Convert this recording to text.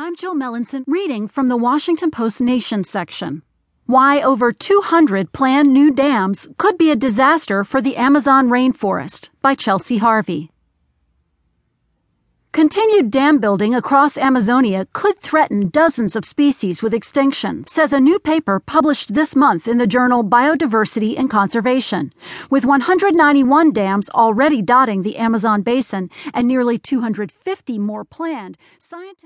I'm Jill Melancon reading from the Washington Post Nation section. Why over 200 planned new dams could be a disaster for the Amazon rainforest by Chelsea Harvey. Continued dam building across Amazonia could threaten dozens of species with extinction, says a new paper published this month in the journal Biodiversity and Conservation. With 191 dams already dotting the Amazon basin and nearly 250 more planned, scientists